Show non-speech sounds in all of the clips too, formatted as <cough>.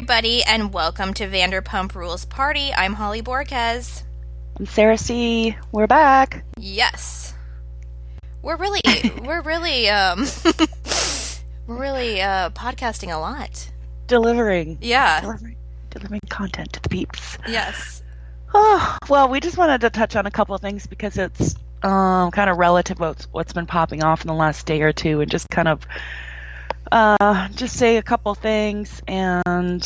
everybody, and welcome to Vanderpump Rules Party. I'm Holly Borges. I'm Sarah C. We're back. Yes, we're really, <laughs> we're really, um, <laughs> we're really uh, podcasting a lot. Delivering. Yeah. Delivering, delivering content to the peeps. Yes. <sighs> Oh, well, we just wanted to touch on a couple of things because it's um, kind of relative what's, what's been popping off in the last day or two and just kind of uh, just say a couple things and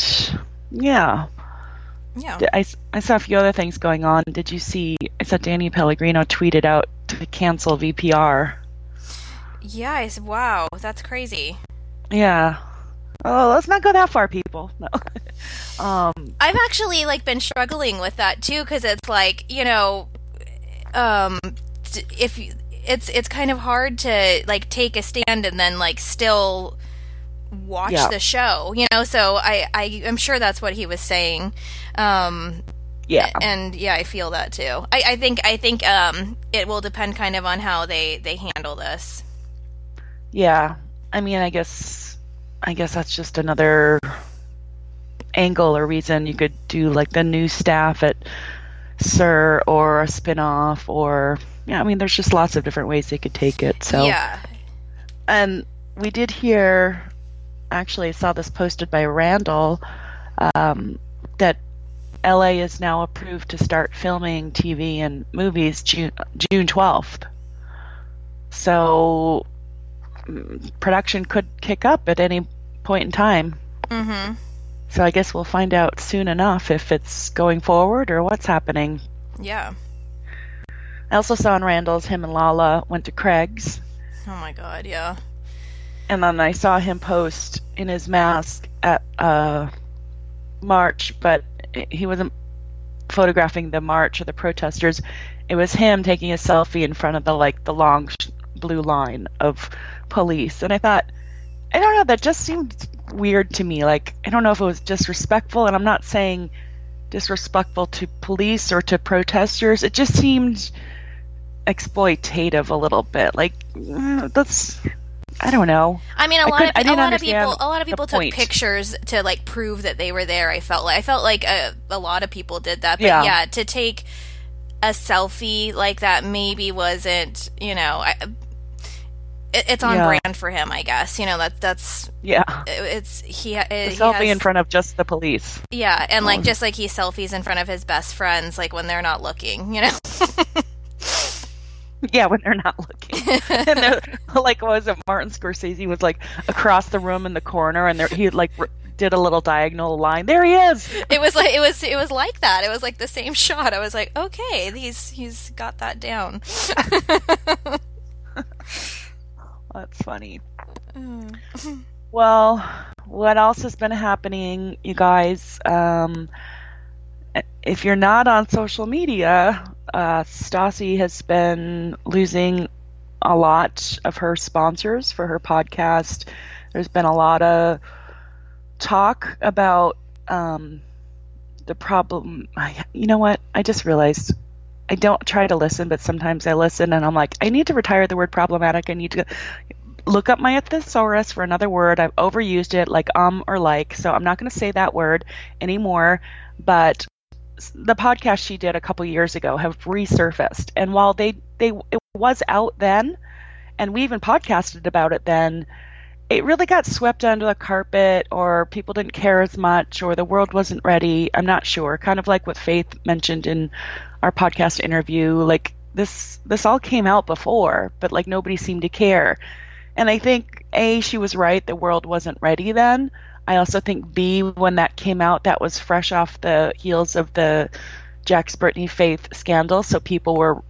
yeah. Yeah. I, I saw a few other things going on. Did you see? I saw Danny Pellegrino tweeted out to cancel VPR. Yeah. I said, wow, that's crazy. Yeah. Oh, let's not go that far, people. No. <laughs> um, I've actually like been struggling with that too because it's like you know, um, if you, it's it's kind of hard to like take a stand and then like still watch Yeah. the show, you know. So I I am sure that's what he was saying. Um, yeah. and yeah, I feel that too. I, I think I think um it will depend kind of on how they they handle this. Yeah. I mean, I guess I guess that's just another angle or reason you could do like the new staff at SUR or a spin-off or yeah, I mean there's just lots of different ways they could take it. So Yeah. and we did hear actually saw this posted by Randall um, that LA is now approved to start filming TV and movies June June 12th. So mm, production could kick up at any point in time. Mhm. So I guess we'll find out soon enough if it's going forward or what's happening. Yeah. I also saw in Randall's him and Lala went to Craig's Oh my god, yeah. And then I saw him post in his mask at uh, march, but he wasn't photographing the march or the protesters. It was him taking a selfie in front of the like the long blue line of police, and I thought, I don't know, that just seemed weird to me. Like I don't know if it was disrespectful, and I'm not saying disrespectful to police or to protesters. It just seemed exploitative a little bit. Like mm, that's I don't know. I mean, a I lot of a lot of people a lot of people took point. pictures to like prove that they were there. I felt like I felt like a, a lot of people did that, but Yeah. yeah. to take a selfie like that maybe wasn't you know I, it, it's on Yeah. brand for him. I guess you know that that's Yeah. it's he, A he selfie has, in front of just the police. yeah, and like just like he selfies in front of his best friends, like when they're not looking, you know. <laughs> <laughs> Yeah, when they're not looking. <laughs> and they're, like, what was it? Martin Scorsese was like across the room in the corner, and there he like r- did a little diagonal line. There he is. it was like it was it was like that. It was like the same shot. I was like, okay, he's he's got that down. <laughs> That's funny. Well, what else has been happening, you guys? Um, if you're not on social media, uh, Stassi has been losing a lot of her sponsors for her podcast. There's been a lot of talk about um, the problem. I, you know what? I just realized I don't try to listen, but sometimes I listen and I'm like, I need to retire the word problematic. I need to look up my thesaurus for another word. I've overused it, like um or like, so I'm not going to say that word anymore. But the podcast she did a couple years ago have resurfaced, and while they they it was out then, and we even podcasted about it then, it really got swept under the carpet, or people didn't care as much, or the world wasn't ready. I'm not sure. Kind of like what Faith mentioned in our podcast interview, like this this all came out before, but like nobody seemed to care. And I think A, she was right, the world wasn't ready then. I also think B, when that came out, that was fresh off the heels of the Jax Brittany Faith scandal, so people were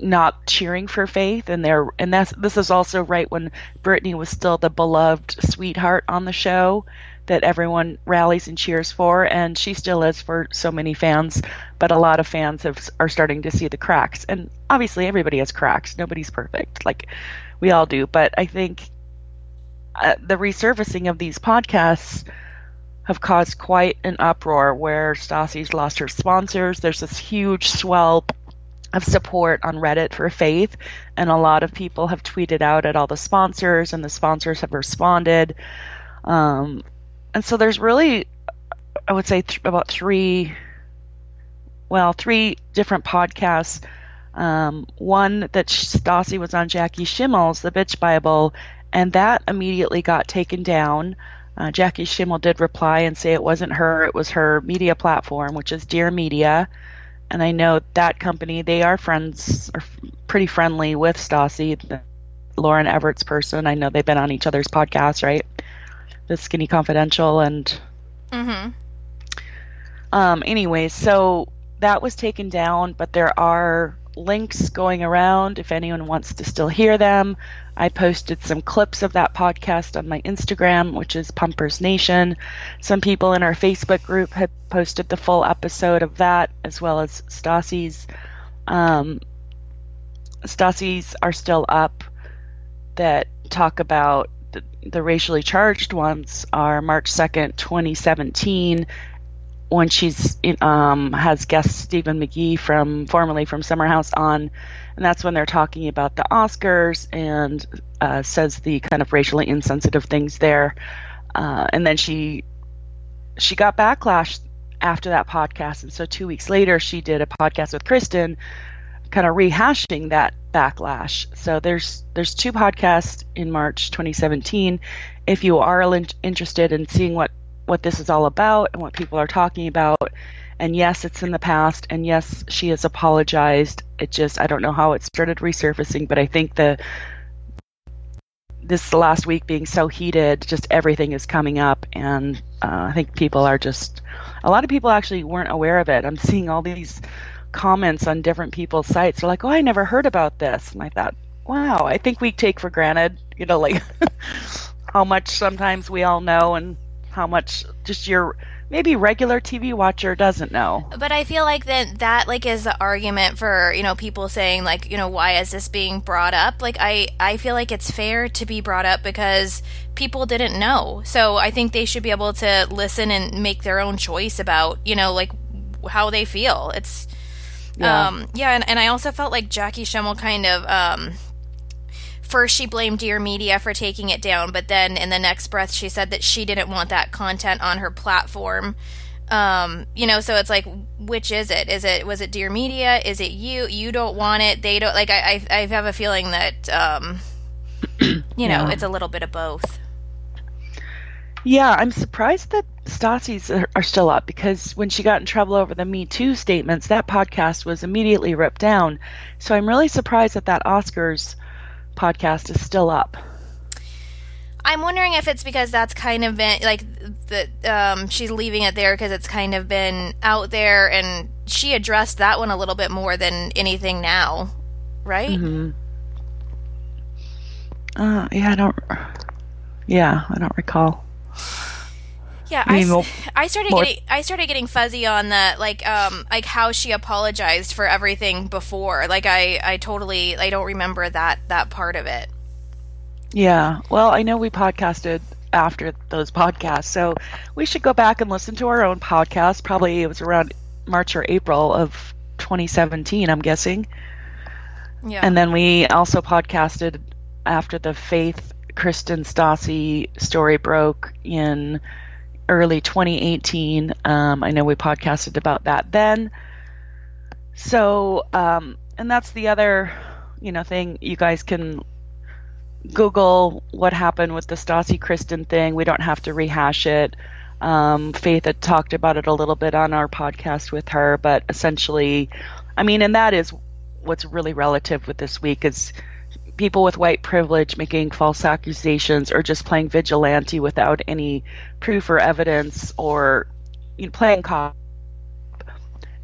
not cheering for Faith and they're and that's this is also right when Brittany was still the beloved sweetheart on the show that everyone rallies and cheers for and she still is for so many fans but a lot of fans have are starting to see the cracks. And obviously everybody has cracks. Nobody's perfect like we all do. But i think uh, the resurfacing of these podcasts have caused quite an uproar where Stassi's lost her sponsors. There's this huge swell of support on Reddit for Faith, and a lot of people have tweeted out at all the sponsors, and the sponsors have responded. Um, and so there's really I would say th- about three, well, three different podcasts. Um, one that Stassi was on Jackie Schimmel's, The Bitch Bible, and that immediately got taken down. Uh, Jackie Schimmel did reply and say it wasn't her, it was her media platform, which is Dear Media. And I know that company, they are friends, are pretty friendly with Stassi, Lauren Evarts' person. I know they've been on each other's podcasts, right? The Skinny Confidential and. Mm-hmm. Um, anyways, so that was taken down, but there are links going around if anyone wants to still hear them. I posted some clips of that podcast on my Instagram, which is Pumpers Nation. Some people in our Facebook group had posted the full episode of that, as well as Stassi's. Um, Stassi's are still up that talk about the, the racially charged ones are March 2nd, 2017, when she's um, has guest Stephen McGee from formerly from Summer House on, and that's when they're talking about the Oscars and uh, says the kind of racially insensitive things there, uh, and then she she got backlash after that podcast, and so two weeks later she did a podcast with Kristen, kind of rehashing that backlash. So there's there's two podcasts in March 2017. If you are interested in seeing what what this is all about and what people are talking about. And yes, it's in the past, and yes, she has apologized. It just I don't know how it started resurfacing, but I think the this last week being so heated, just everything is coming up, and uh, I think people are just a lot of people actually weren't aware of it. I'm seeing all these comments on different people's sites. They're like, "Oh, I never heard about this," and I thought, "Wow, I think we take for granted, you know, like <laughs> how much sometimes we all know and how much just your maybe regular TV watcher doesn't know. But I feel like that that like is the argument for you know people saying like you know why is this being brought up? Like I I feel like it's fair to be brought up because people didn't know. So I think they should be able to listen and make their own choice about you know like how they feel. It's yeah. um yeah, and, and I also felt like Jackie Schimmel kind of um first she blamed Dear Media for taking it down, but then in the next breath she said that she didn't want that content on her platform. Um, you know, so it's like, which is it? Is it was it Dear Media? Is it you? You don't want it. They don't like. I I, I have a feeling that um, <clears throat> you know, yeah. it's a little bit of both. Yeah, I'm surprised that Stassi's are, are still up because when she got in trouble over the Me Too statements, that podcast was immediately ripped down. So I'm really surprised that that Oscars podcast is still up. I'm wondering if it's because that's kind of been like that um, she's leaving it there because it's kind of been out there, and she addressed that one a little bit more than anything now, right? Mm-hmm. Uh, yeah, I don't. Yeah, I don't recall. Yeah, I, started more. getting I started getting fuzzy on that, like um like how she apologized for everything before. Like I I totally I don't remember that that part of it. Yeah, well, I know we podcasted after those podcasts, so we should go back and listen to our own podcast. Probably it was around March or April of 2017, I'm guessing. Yeah, and then we also podcasted after the Faith Kristen Stassi story broke in early 2018. Um, I know we podcasted about that then. So, um, and that's the other, you know, thing you guys can Google what happened with the Stassi Kristen thing. We don't have to rehash it. Um, Faith had talked about it a little bit on our podcast with her, but essentially, I mean, and that is what's really relative with this week is people with white privilege making false accusations or just playing vigilante without any proof or evidence or you know, playing cop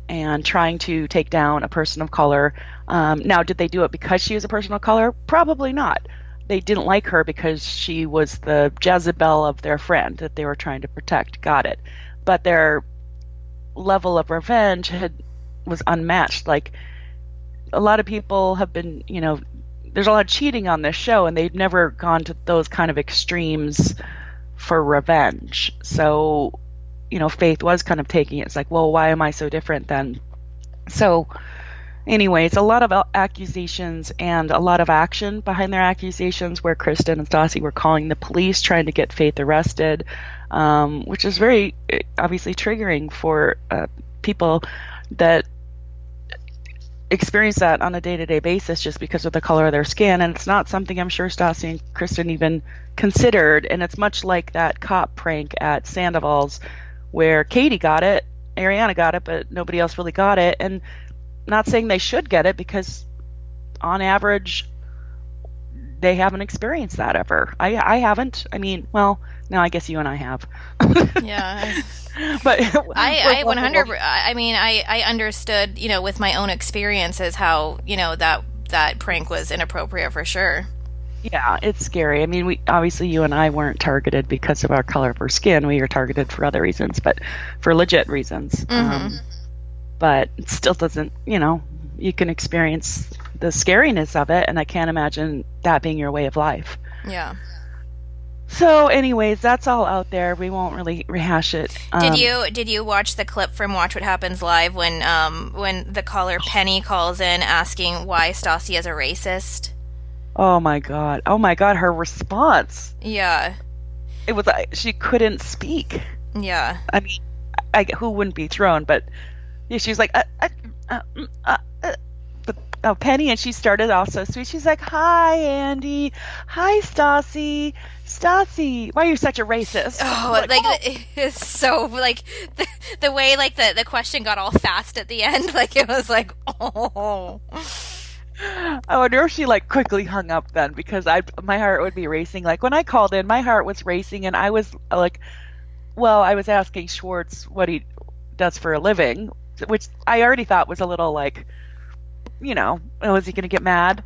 and trying to take down a person of color. Um, now, did they do it because she was a person of color? Probably not. They didn't like her because she was the Jezebel of their friend that they were trying to protect. Got it. But their level of revenge had was unmatched. Like a lot of people have been, you know, there's a lot of cheating on this show, and they've never gone to those kind of extremes for revenge. So, you know, Faith was kind of taking it. It's like, well, why am I so different then? So, anyways, a lot of accusations and a lot of action behind their accusations where Kristen and Stassi were calling the police trying to get Faith arrested, um, which is very obviously triggering for uh, people that experience that on a day-to-day basis just because of the color of their skin and it's not something i'm sure stassi and kristen even considered and it's much like that cop prank at sandoval's where katie got it ariana got it but nobody else really got it and not saying they should get it because on average they haven't experienced that ever i i haven't i mean well no i guess you and i have <laughs> yeah but I, <laughs> I 100 I mean I I understood you know with my own experiences how you know that that prank was inappropriate for sure. Yeah, it's scary. I mean, we obviously you and I weren't targeted because of our color of our skin. We were targeted for other reasons, but for legit reasons. Mm-hmm. Um, but it still doesn't, you know, you can experience the scariness of it, and I can't imagine that being your way of life. Yeah. So, anyways, that's all out there. We won't really rehash it. Um, did you did you watch the clip from Watch What Happens Live when um when the caller Penny calls in asking why Stassi is a racist? Oh my god! Oh my god! Her response. Yeah. It was like she couldn't speak. Yeah. I mean, I, who wouldn't be thrown? But yeah, she was like, uh, uh, uh, mm, uh, uh but oh, Penny, and she started off so sweet. She's like, "Hi, Andy. Hi, Stassi. Stassi, why are you such a racist? Oh, like, like oh. it's so like the, the way like the the question got all fast at the end. <laughs> Like it was like, oh. I wonder if she like quickly hung up then because I my heart would be racing. Like when I called in, my heart was racing, and I was like, well, I was asking Schwartz what he does for a living, which I already thought was a little like, you know, oh, is he going to get mad?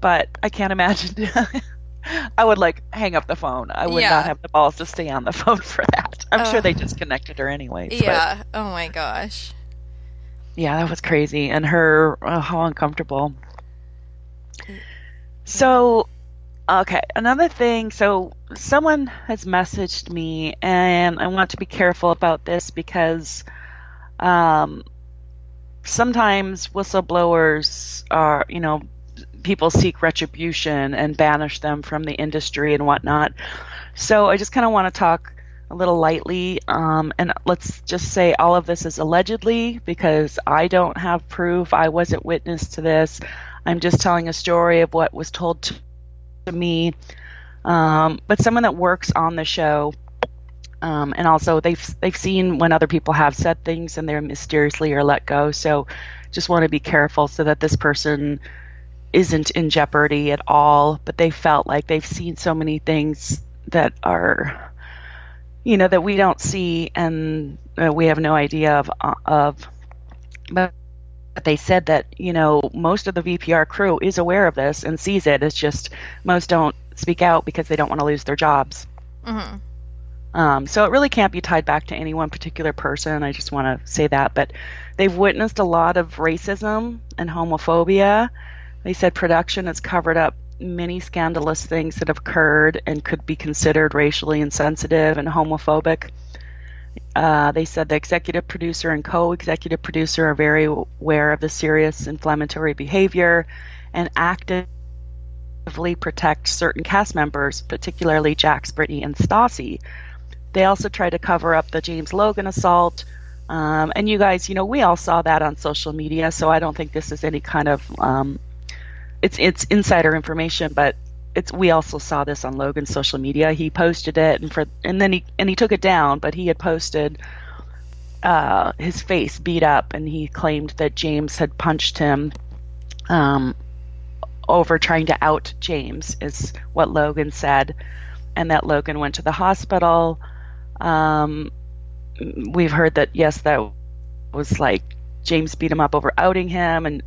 But I can't imagine <laughs> I would like hang up the phone. I would yeah. not have the balls to stay on the <laughs> phone for that. I'm sure they just connected her anyway. Yeah. But, oh my gosh. Yeah, that was crazy, and her oh, how uncomfortable. So, okay, another thing. So, someone has messaged me, and I want to be careful about this because um, sometimes whistleblowers are, you know, people seek retribution and banish them from the industry and whatnot. So I just kind of want to talk a little lightly, um, and let's just say all of this is allegedly because I don't have proof. I wasn't witness to this. I'm just telling a story of what was told to, me. Um, but someone that works on the show, um, and also they've they've seen when other people have said things and they're mysteriously are let go. So just want to be careful so that this person isn't in jeopardy at all, but they felt like they've seen so many things that are, you know, that we don't see and uh, we have no idea of. Uh, of. But they said that you know most of the VPR crew is aware of this and sees it. It's just most don't speak out because they don't want to lose their jobs. Mm-hmm. Um, so it really can't be tied back to any one particular person. I just want to say that, but they've witnessed a lot of racism and homophobia they said production has covered up many scandalous things that have occurred and could be considered racially insensitive and homophobic. Uh, they said the executive producer and co executive producer are very aware of the serious inflammatory behavior and actively protect certain cast members, particularly Jax, Brittany, and Stassi. They also tried to cover up the James Logan assault. Um, and you guys, you know, we all saw that on social media, so I don't think this is any kind of um, it's it's insider information, but it's we also saw this on Logan's social media. He posted it and for and then he and he took it down, but he had posted uh, his face beat up, and he claimed that James had punched him um, over trying to out James, is what Logan said, and that Logan went to the hospital. Um, we've heard that yes, that was like James beat him up over outing him, and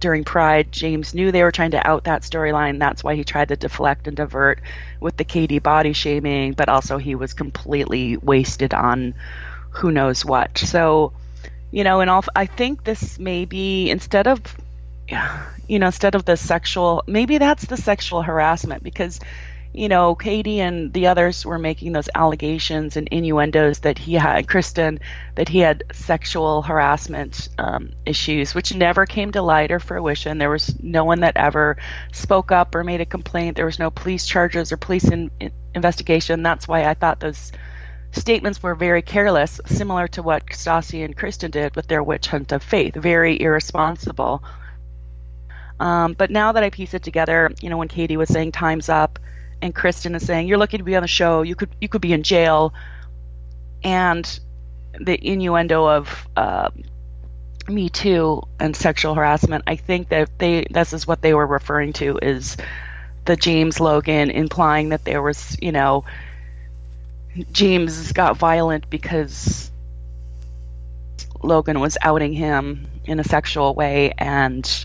during Pride, James knew they were trying to out that storyline. That's why he tried to deflect and divert with the Katie body shaming, but also he was completely wasted on who knows what. So, you know, and all, I think this may be instead of, <sighs> you know, instead of the sexual, maybe that's the sexual harassment because you know, Katie and the others were making those allegations and innuendos that he had, Kristen, that he had sexual harassment um, issues, which never came to light or fruition. There was no one that ever spoke up or made a complaint. There was no police charges or police in, in investigation. That's why I thought those statements were very careless, similar to what Stassi and Kristen did with their witch hunt of faith. Very irresponsible. Um, but now that I piece it together, you know, when Katie was saying time's up, and Kristen is saying, "You're lucky to be on the show. You could you could be in jail," and the innuendo of uh, Me Too and sexual harassment. I think that they this is what they were referring to is the James Logan implying that there was you know James got violent because Logan was outing him in a sexual way and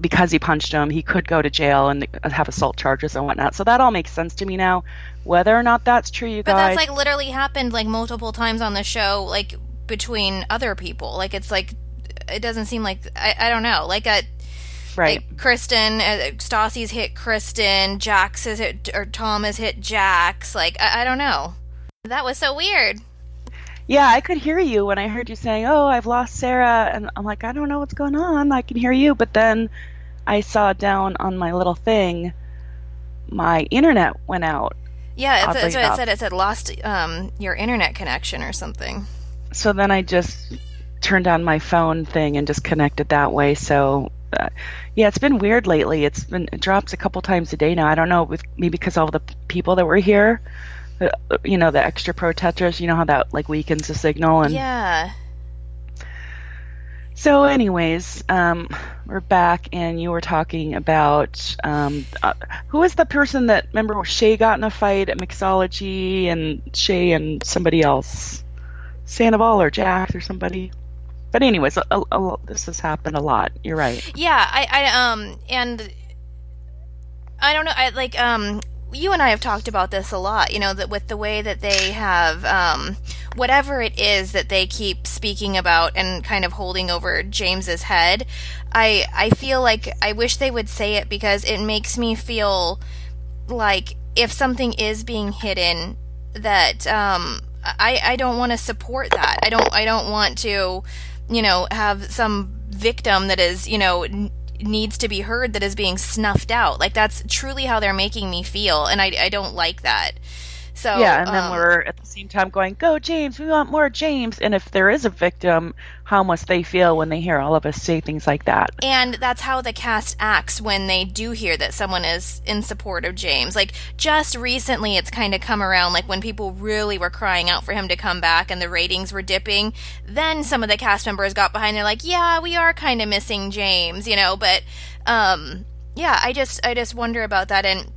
because he punched him, he could go to jail and have assault charges and whatnot. So that all makes sense to me now. Whether or not that's true, you but guys. But that's like literally happened like multiple times on the show, like between other people. Like it's like it doesn't seem like I, I don't know. Like a right. Like Kristen, uh, Stassi's hit Kristen, Jax has hit or Tom has hit Jax. Like I, I don't know. That was so weird. Yeah, I could hear you when I heard you saying, "Oh, I've lost Sarah," and I'm like, I don't know what's going on. I can hear you, but then I saw down on my little thing, my internet went out. Yeah, that's what it said. It said lost um, your internet connection or something. So then I just turned on my phone thing and just connected that way. So uh, yeah, it's been weird lately. It's been it drops a couple times a day now. I don't know, with maybe because all the people that were here, uh, you know, the extra protesters. You know how that like weakens the signal and yeah. So, anyways, um, we're back, and you were talking about um, uh, who was the person that remember Shay got in a fight at Mixology, and Shay and somebody else, Sandoval or Jack or somebody. But anyways, a, a, a, this has happened a lot. You're right. Yeah, I, I um, and I don't know. I like um, you and I have talked about this a lot. You know that with the way that they have um whatever it is that they keep speaking about and kind of holding over James's head, I I feel like I wish they would say it because it makes me feel like if something is being hidden that um I I don't want to support that. I don't I don't want to you know have some victim that is you know needs to be heard that is being snuffed out. Like that's truly how they're making me feel and I I don't like that. So yeah, and then um, we're at the same time going, "Go James! We want more James!" And if there is a victim, how must they feel when they hear all of us say things like that? And that's how the cast acts when they do hear that someone is in support of James. Like just recently, it's kind of come around. Like when people really were crying out for him to come back, and the ratings were dipping. Then some of the cast members got behind. They're like, "Yeah, we are kind of missing James," you know. But um, yeah, I just I just wonder about that and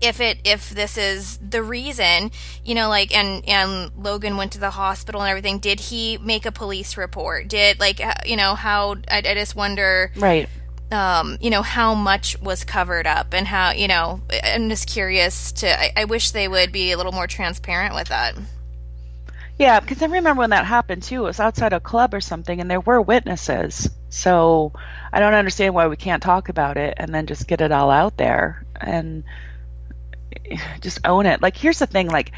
if it if this is the reason you know like and and logan went to the hospital and everything did he make a police report? Did like you know how i, I just wonder right. um, you know how much was covered up and how you know i'm just curious to I, I wish they would be a little more transparent with that. Yeah because i remember when that happened too it was outside a club or something and there were witnesses. So i don't understand why we can't talk about it and then just get it all out there. And <sighs> just own it. Like here's the thing, like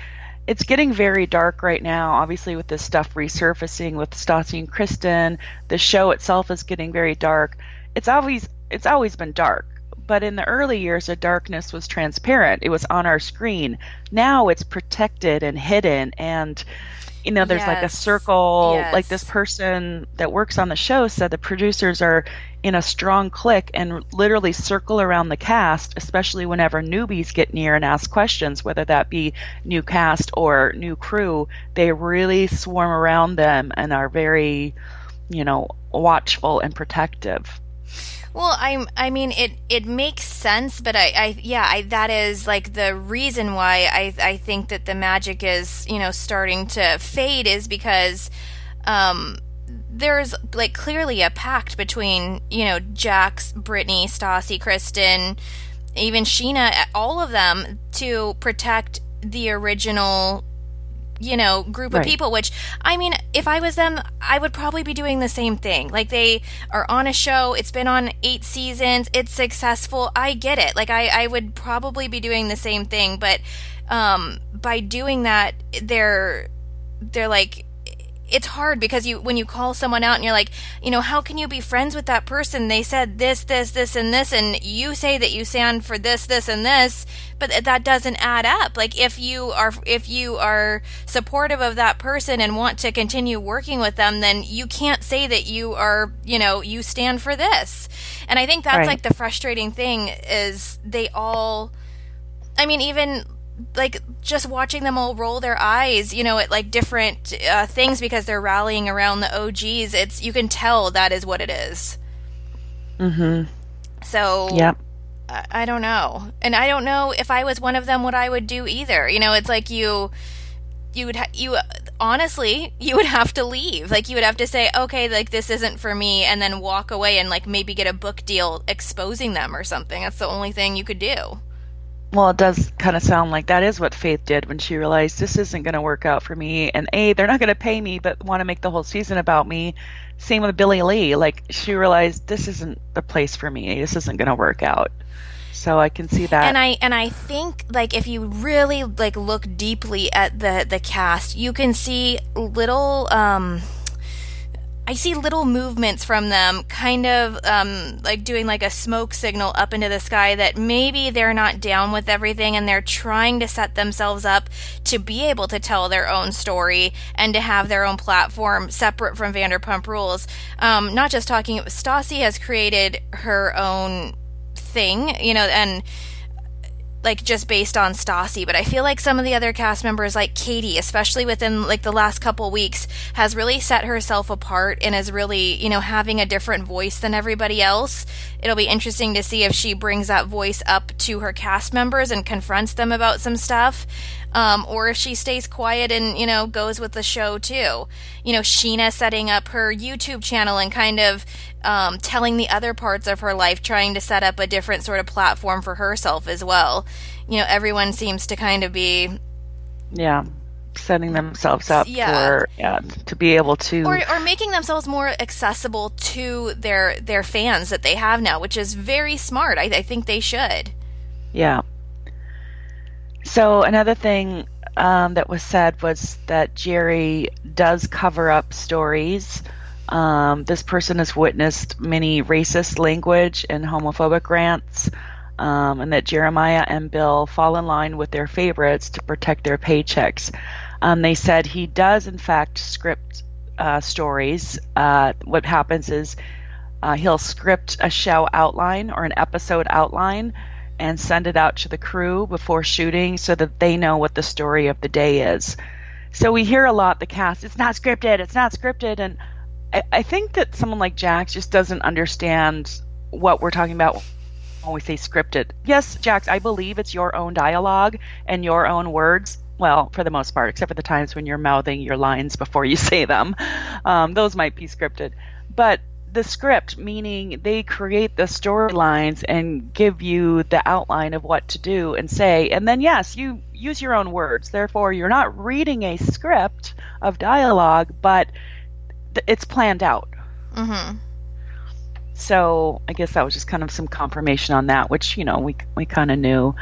it's getting very dark right now, obviously with this stuff resurfacing with Stassi and Kristen. The show itself is getting very dark. It's always it's always been dark. But in the early years the darkness was transparent. It was on our screen. Now it's protected and hidden and you know there's yes. like a circle yes. like this person that works on the show said the producers are in a strong clique and literally circle around the cast especially whenever newbies get near and ask questions whether that be new cast or new crew they really swarm around them and are very you know watchful and protective well, I I mean it it makes sense, but I, I yeah I that is like the reason why I I think that the magic is you know starting to fade is because um there's like clearly a pact between you know Jax, Brittany, Stassi, Kristen, even Scheana, all of them to protect the original you know group of people which i mean if i was them i would probably be doing the same thing. Like they are on a show it's been on eight seasons it's successful i get it. Like i i would probably be doing the same thing but um by doing that they're they're like it's hard because you when you call someone out and you're like you know how can you be friends with that person? They said this this this and this and you say that you stand for this this and this but that doesn't add up. Like if you are if you are supportive of that person and want to continue working with them then you can't say that you are you know you stand for this. And i think that's Right. like the frustrating thing is they all I mean, even like just watching them all roll their eyes, you know, at like different uh, things because they're rallying around the OGs. It's you can tell that is what it is. Mhm. So Yep. I, I don't know, and I don't know if I was one of them what I would do either. You know, it's like you you would ha- you honestly you would have to leave like you would have to say okay like this isn't for me and then walk away and like maybe get a book deal exposing them or something that's the only thing you could do Well, it does kind of sound like that is what Faith did when she realized this isn't going to work out for me. And A, they're not going to pay me, but want to make the whole season about me. Same with Billie Lee. Like, she realized this isn't the place for me. This isn't going to work out. So I can see that. and I and I think like if you really like look deeply at the the cast, you can see little um I see little movements from them kind of um like doing like a smoke signal up into the sky that maybe they're not down with everything and they're trying to set themselves up to be able to tell their own story and to have their own platform separate from Vanderpump Rules. Um not just talking Stassi has created her own thing, you know, and like just based on Stassi, but I feel like some of the other cast members, like Katie, especially within like the last couple weeks, has really set herself apart and is really, you know, having a different voice than everybody else. It'll be interesting to see if she brings that voice up to her cast members and confronts them about some stuff. Um, or if she stays quiet and, you know, goes with the show too. You know, Scheana setting up her YouTube channel and kind of um, telling the other parts of her life, trying to set up a different sort of platform for herself as well. You know, everyone seems to kind of be, yeah. Setting themselves up Yeah. for, yeah, to be able to. or, or making themselves more accessible to their their fans that they have now, which is very smart. I, I think they should. Yeah. So another thing um, that was said was that Jerry does cover up stories. Um, this person has witnessed many racist language and homophobic rants, um, and that Jeremiah and Bill fall in line with their favorites to protect their paychecks. Um, they said he does, in fact, script uh, stories. Uh, what happens is uh, he'll script a show outline or an episode outline and send it out to the crew before shooting so that they know what the story of the day is. So we hear a lot the cast, it's not scripted, it's not scripted. And I, I think that someone like Jax just doesn't understand what we're talking about when we say scripted. Yes, Jax, I believe it's your own dialogue and your own words. Well, for the most part, except for the times when you're mouthing your lines before you <laughs> say them. Um, those might be scripted. But the script, meaning they create the storylines and give you the outline of what to do and say. And then, yes, you use your own words. Therefore, you're not reading a script of dialogue, but th- it's planned out. Mm-hmm. So I guess that was just kind of some confirmation on that, which, you know, we, we kind of knew.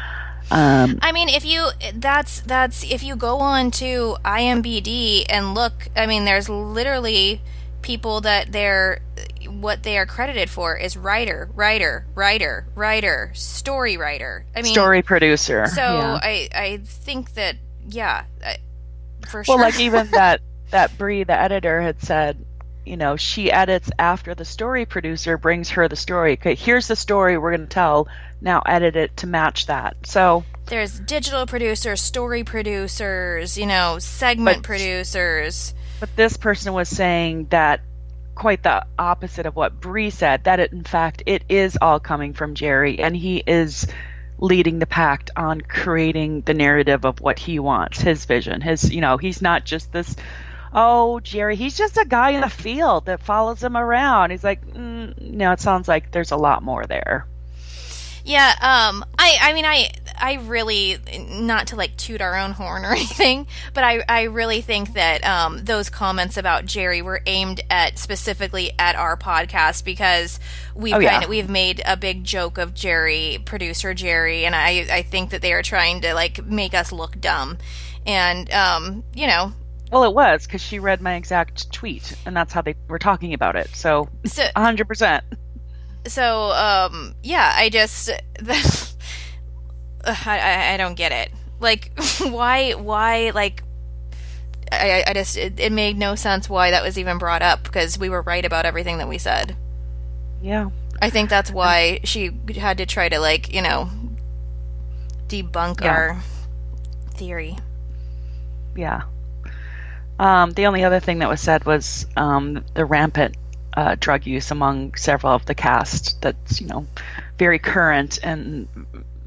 Um, I mean, if you that's that's if you go on to IMBD and look, I mean, there's literally people that they're what they are credited for is writer, writer, writer, writer, story writer. I mean, story producer. So yeah. I I think that yeah, I, for sure. Well, like even <laughs> that that Brie, the editor, had said, you know, she edits after the story producer brings her the story. Okay, here's the story we're going to tell. Now edit it to match that. So there's digital producers, story producers, you know, segment But- producers. But this person was saying that quite the opposite of what Bree said. That it, in fact, it is all coming from Jerry, and he is leading the pact on creating the narrative of what he wants, his vision. His, you know, he's not just this. Oh, Jerry, he's just a guy in the field that follows him around. He's like, mm, no, it sounds like there's a lot more there. Yeah, um, I, I mean, I, I really not to like toot our own horn or <laughs> anything, but I I really think that um, those comments about Jerry were aimed at specifically at our podcast because we've Oh, yeah. kind of we've made a big joke of Jerry, producer Jerry, and I I think that they are trying to like make us look dumb, and um, you know, Well, it was because she read my exact tweet, and that's how they were talking about it. So, so 100%. so um yeah i just <laughs> I, I i don't get it like <laughs> why why like i i just it, it made no sense why that was even brought up because we were right about everything that we said Yeah. i think that's why she had to try to like you know debunk Yeah. our theory Yeah. Um, the only other thing that was said was um, the rampant uh, drug use among several of the cast. That's you know very current and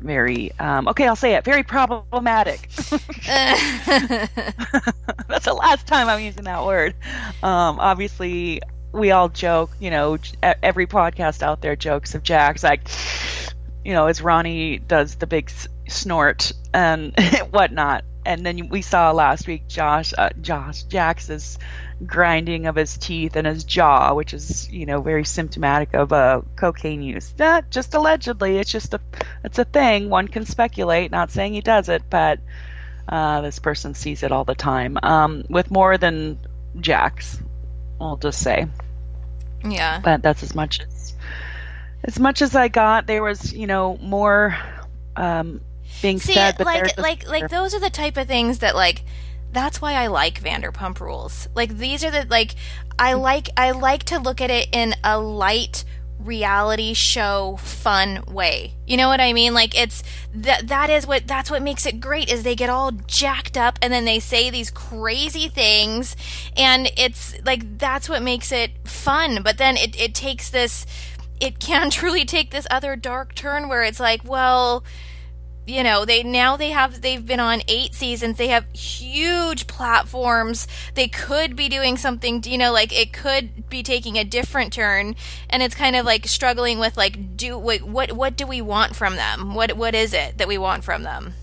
very um, okay. I'll say it. Very problematic. <laughs> That's the last time I'm using that word. Um, obviously, we all joke. You know, every podcast out there jokes of Jax like, you know, as Ronnie does the big snort and <laughs> whatnot. And then we saw last week Josh, uh, Josh Jax's grinding of his teeth and his jaw, which is you know very symptomatic of uh, cocaine use. Not just allegedly. It's just a, it's a thing. One can speculate. Not saying he does it, but uh, this person sees it all the time. Um, with more than Jax, I'll just say. yeah But that's as much as as much as I got. There was you know more um, being See, said, but like like like those are the type of things that like that's why I like Vanderpump Rules. Like these are the like I mm. like I like to look at it in a light reality show fun way. You know what I mean? Like it's that that is what that's what makes it great is they get all jacked up and then they say these crazy things and it's like that's what makes it fun. But then it it takes this it can <laughs> truly take this other dark turn where it's like, well, you know they now they have they've been on eight seasons. They have huge platforms. They could be doing something you know like it could be taking a different turn and it's kind of like struggling with like do wait, what what do we want from them? What what is it that we want from them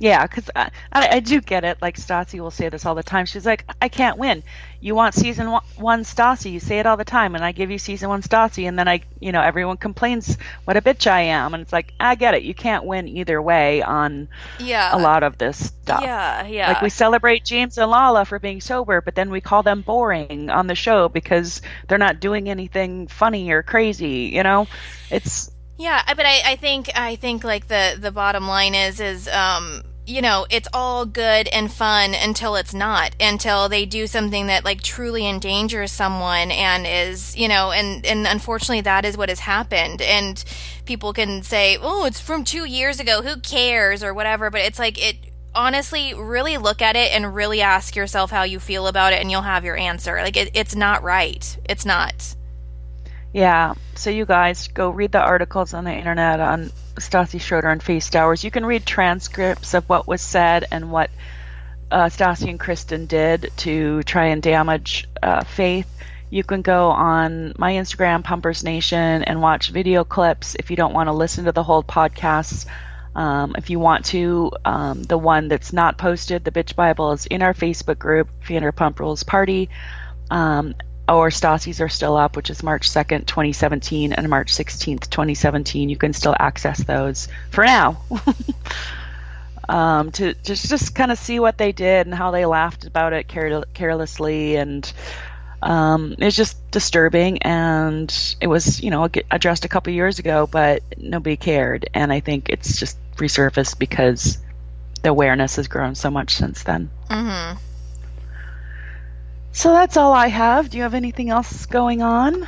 Yeah, because I, I, I do get it. Like Stassi will say this all the time. She's like, I can't win. You want season one, one Stassi. You say it all the time, and I give you season one Stassi, and then I, you know, everyone complains what a bitch I am, and it's like, I get it. You can't win either way on yeah a lot of this stuff. yeah yeah Like we celebrate James and Lala for being sober, but then we call them boring on the show because they're not doing anything funny or crazy. You know, it's Yeah, but I, I think I think like the the bottom line is is um you know it's all good and fun until it's not until they do something that like truly endangers someone and is you know and and unfortunately that is what has happened. And people can say oh it's from two years ago. Who cares? or whatever. But it's like it honestly really look at it and really ask yourself how you feel about it and you'll have your answer. Like it, it's not right. It's not. Yeah. So you guys go read the articles on the internet on Stassi Schroeder and Faith Stowers. You can read transcripts of what was said and what uh, Stassi and Kristen did to try and damage uh, Faith. You can go on my Instagram, Pumpers Nation, and watch video clips if you don't want to listen to the whole podcast. Um, if you want to, um, the one that's not posted, the Bitch Bible, is in our Facebook group, Vanderpump Rules Party. Um, our Stassi's are still up, which is March 2nd, 2017, and March 16th, 2017. You can still access those for now. <laughs> um, to just just kind of see what they did and how they laughed about it care- carelessly, and um, it's just disturbing. And it was, you know, addressed a couple years ago, but nobody cared. And I think it's just resurfaced because the awareness has grown so much since then. mhm So that's all I have. Do you have anything else going on?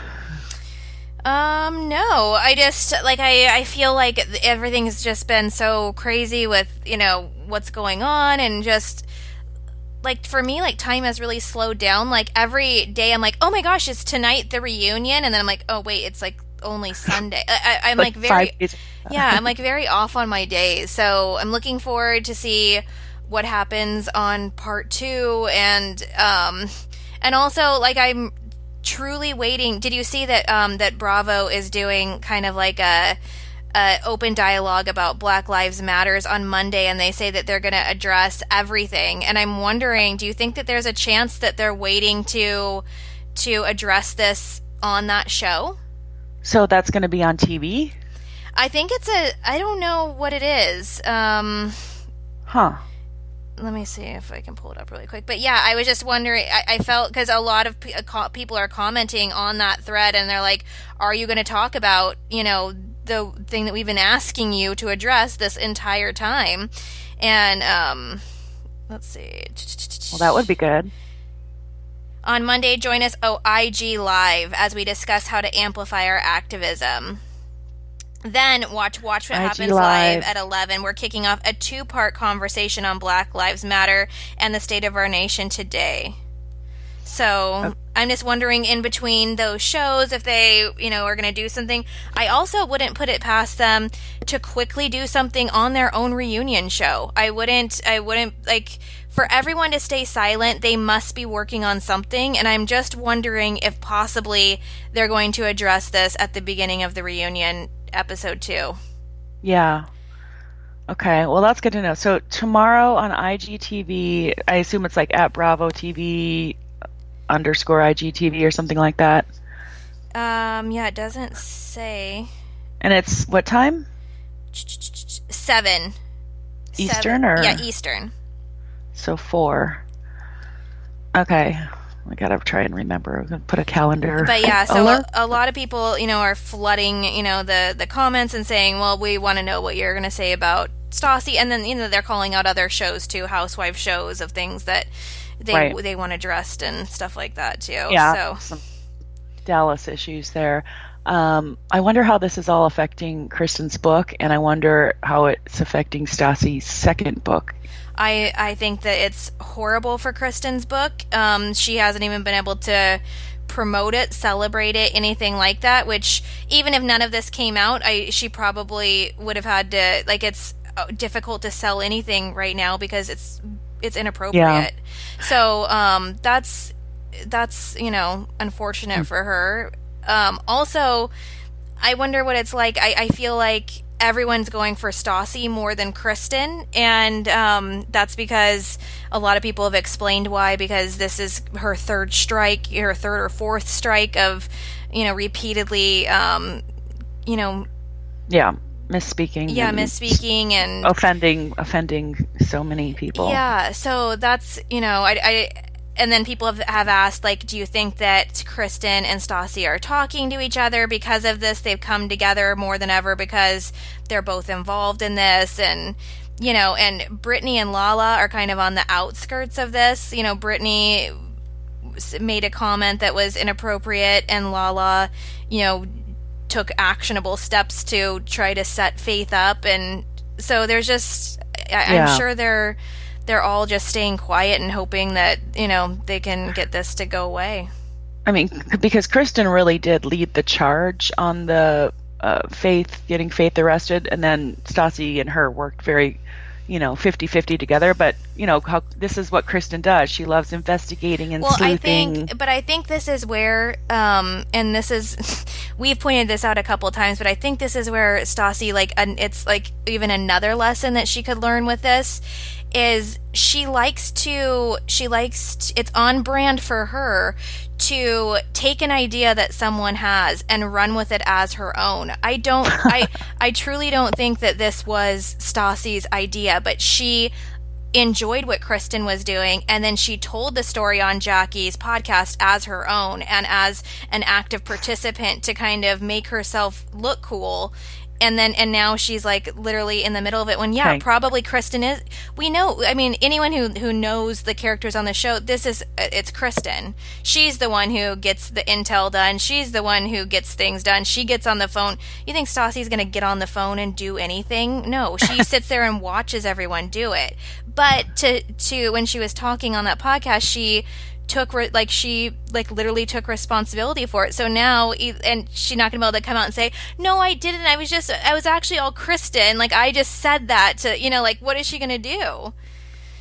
Um, no. I just like I I feel like everything's just been so crazy with, you know, what's going on and just like for me like time has really slowed down. Like every day I'm like, "Oh my gosh, it's tonight the reunion." And then I'm like, "Oh wait, it's like only <laughs> Sunday." I, I, I'm like, very yeah, I'm <laughs> like very off on my days. So I'm looking forward to see what happens on part two and um and also like I'm truly waiting. Did you see that um that Bravo is doing kind of like a uh, open dialogue about Black Lives Matters on Monday, and they say that they're going to address everything. And I'm wondering, do you think that there's a chance that they're waiting to to address this on that show? So that's going to be on TV. I think it's a. I don't know what it is. Um, huh let me see if I can pull it up really quick. But yeah, I was just wondering. I, I felt because a lot of p- uh, people are commenting on that thread, and they're like, "Are you going to talk about you know the thing that we've been asking you to address this entire time?" And um, let's see. Well, that would be good. On Monday, join us OIG Live as we discuss how to amplify our activism. Then watch Watch What IG Happens Live. Live at 11. We're kicking off a two-part conversation on Black Lives Matter and the state of our nation today. So okay. I'm just wondering in between those shows if they, you know, are going to do something. I also wouldn't put it past them to quickly do something on their own reunion show. I wouldn't I wouldn't like for everyone to stay silent, they must be working on something and I'm just wondering if possibly they're going to address this at the beginning of the reunion episode two. Yeah. Okay, well that's good to know. So tomorrow on IGTV, I assume it's like at Bravo TV underscore IGTV or something like that. Um, yeah, it doesn't say. And it's what time? Seven. Eastern Seven. or yeah, Eastern. So four. Okay. I gotta try and remember. I'm gonna put a calendar. But yeah, so a, a, lot of people, you know, are flooding, you know, the the comments and saying, "Well, we want to know what you're gonna say about Stassi," and then you know they're calling out other shows too, housewife shows of things that they right. they want addressed and stuff like that too. Yeah, so. some Dallas issues there. Um, I wonder how this is all affecting Kristen's book, and I wonder how it's affecting Stassi's second book. I I think that it's horrible for Kristen's book. Um, she hasn't even been able to promote it, celebrate it, anything like that. Which even if none of this came out, I she probably would have had to like it's uh, difficult to sell anything right now because it's it's inappropriate. Yeah. So um, that's that's you know unfortunate mm. for her. Um, also, I wonder what it's like. I, I feel like everyone's going for Stassi more than Kristen, and um, that's because a lot of people have explained why. Because this is her third strike, her third or fourth strike of, you know, repeatedly, um, you know, yeah, misspeaking. Yeah, and misspeaking and offending, offending so many people. Yeah, so that's you know, I, I and then people have, have asked like do you think that kristen and stassi are talking to each other because of this? They've come together more than ever because they're both involved in this and you know and brittany and lala are kind of on the outskirts of this. You know brittany made a comment that was inappropriate and lala you know took actionable steps to try to set faith up. And so there's just I, i'm sure they're they're all just staying quiet and hoping that you know they can get this to go away. I mean, because Kristen really did lead the charge on the uh, Faith getting Faith arrested, and then Stassi and her worked very, you know, 50-50 together. But you know, how, this is what Kristen does. She loves investigating and well, sleuthing. I think, but I think this is where, um, and this is, <laughs> we've pointed this out a couple of times, but I think this is where Stassi, like, an, it's like even another lesson that she could learn with this is she likes to she likes to, it's on brand for her to take an idea that someone has and run with it as her own. I don't <laughs> I I truly don't think that this was Stassi's idea, but she enjoyed what Kristen was doing and then she told the story on Jackie's podcast as her own and as an active participant to kind of make herself look cool and then and now she's like literally in the middle of it when yeah okay. probably kristen is we know i mean anyone who who knows the characters on the show this is uh, it's kristen. She's the one who gets the intel done. She's the one who gets things done. She gets on the phone. You think stassi's going to get on the phone and do anything? No. She <laughs> sits there and watches everyone do it. But to to when she was talking on that podcast she took re- like she like literally took responsibility for it. So now and she's not gonna be able to come out and say, "No, I didn't. I was just I was actually all Kristen. Like I just said that to you know like what is she gonna do?"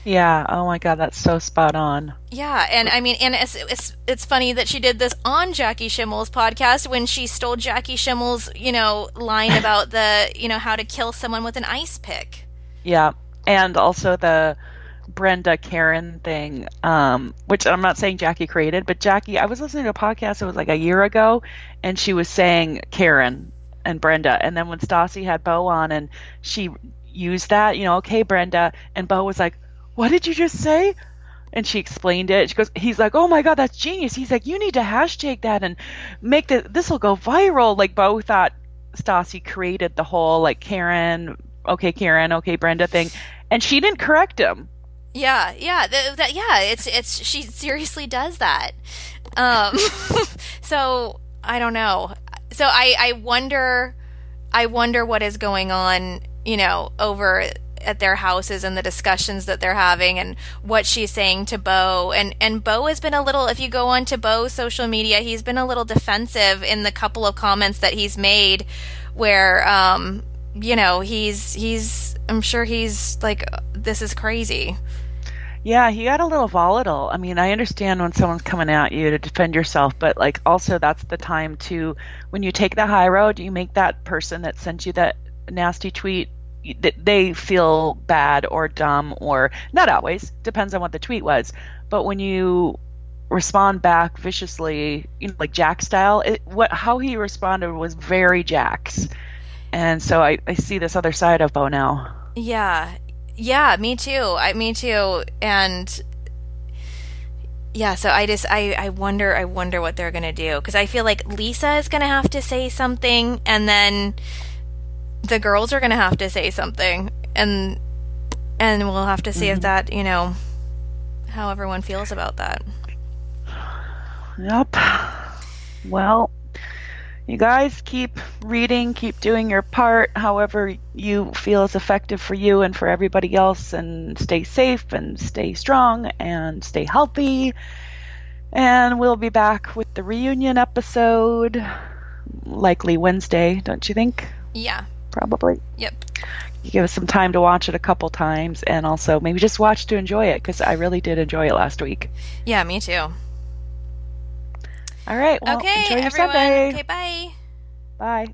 Yeah. Oh my God, that's so spot on. Yeah, and I mean, and it's, it's it's funny that she did this on Jackie Schimmel's podcast when she stole Jackie Schimmel's you know line about the you know how to kill someone with an ice pick. Yeah, and also the Brenda Karen thing, um, which I'm not saying Jackie created, but Jackie, I was listening to a podcast, it was like a year ago, and she was saying Karen and Brenda. And then when Stassi had Beau on and she used that, you know, okay, Brenda, and Beau was like, what did you just say? And she explained it. She goes, he's like, oh my God, that's genius. He's like, you need to hashtag that and make the, this will go viral. Like Beau thought Stassi created the whole like Karen, okay, Karen, okay, Brenda thing. And she didn't correct him. Yeah, yeah, th- that, yeah. It's it's she seriously does that. Um, <laughs> so I don't know. So I I wonder, I wonder what is going on. You know, over at their houses and the discussions that they're having and what she's saying to Beau. And and Beau has been a little if you go on to Beau's social media, he's been a little defensive in the couple of comments that he's made where um you know, he's he's I'm sure he's like this is crazy. Yeah, he got a little volatile. I mean, I understand when someone's coming at you to defend yourself, but like also that's the time to when you take the high road, you make that person that sent you that nasty tweet that they feel bad or dumb or not always depends on what the tweet was but when you respond back viciously you know like Jax style it, what how he responded was very Jax and so I, I see this other side of Beau now yeah yeah me too i me too and yeah so i just i i wonder i wonder what they're gonna do because i feel like lisa is gonna have to say something and then the girls are going to have to say something and and we'll have to see mm-hmm. if that, you know, how everyone feels about that. Yep. Well, you guys keep reading, keep doing your part, however you feel is effective for you and for everybody else, and stay safe and stay strong and stay healthy. And we'll be back with the reunion episode, likely Wednesday, don't you think? Yeah, probably. Yep. You give us some time to watch it a couple times, and also maybe just watch to enjoy it because I really did enjoy it last week. Yeah, me too. All right. Well, okay, everyone. Sunday. Okay, bye. Bye.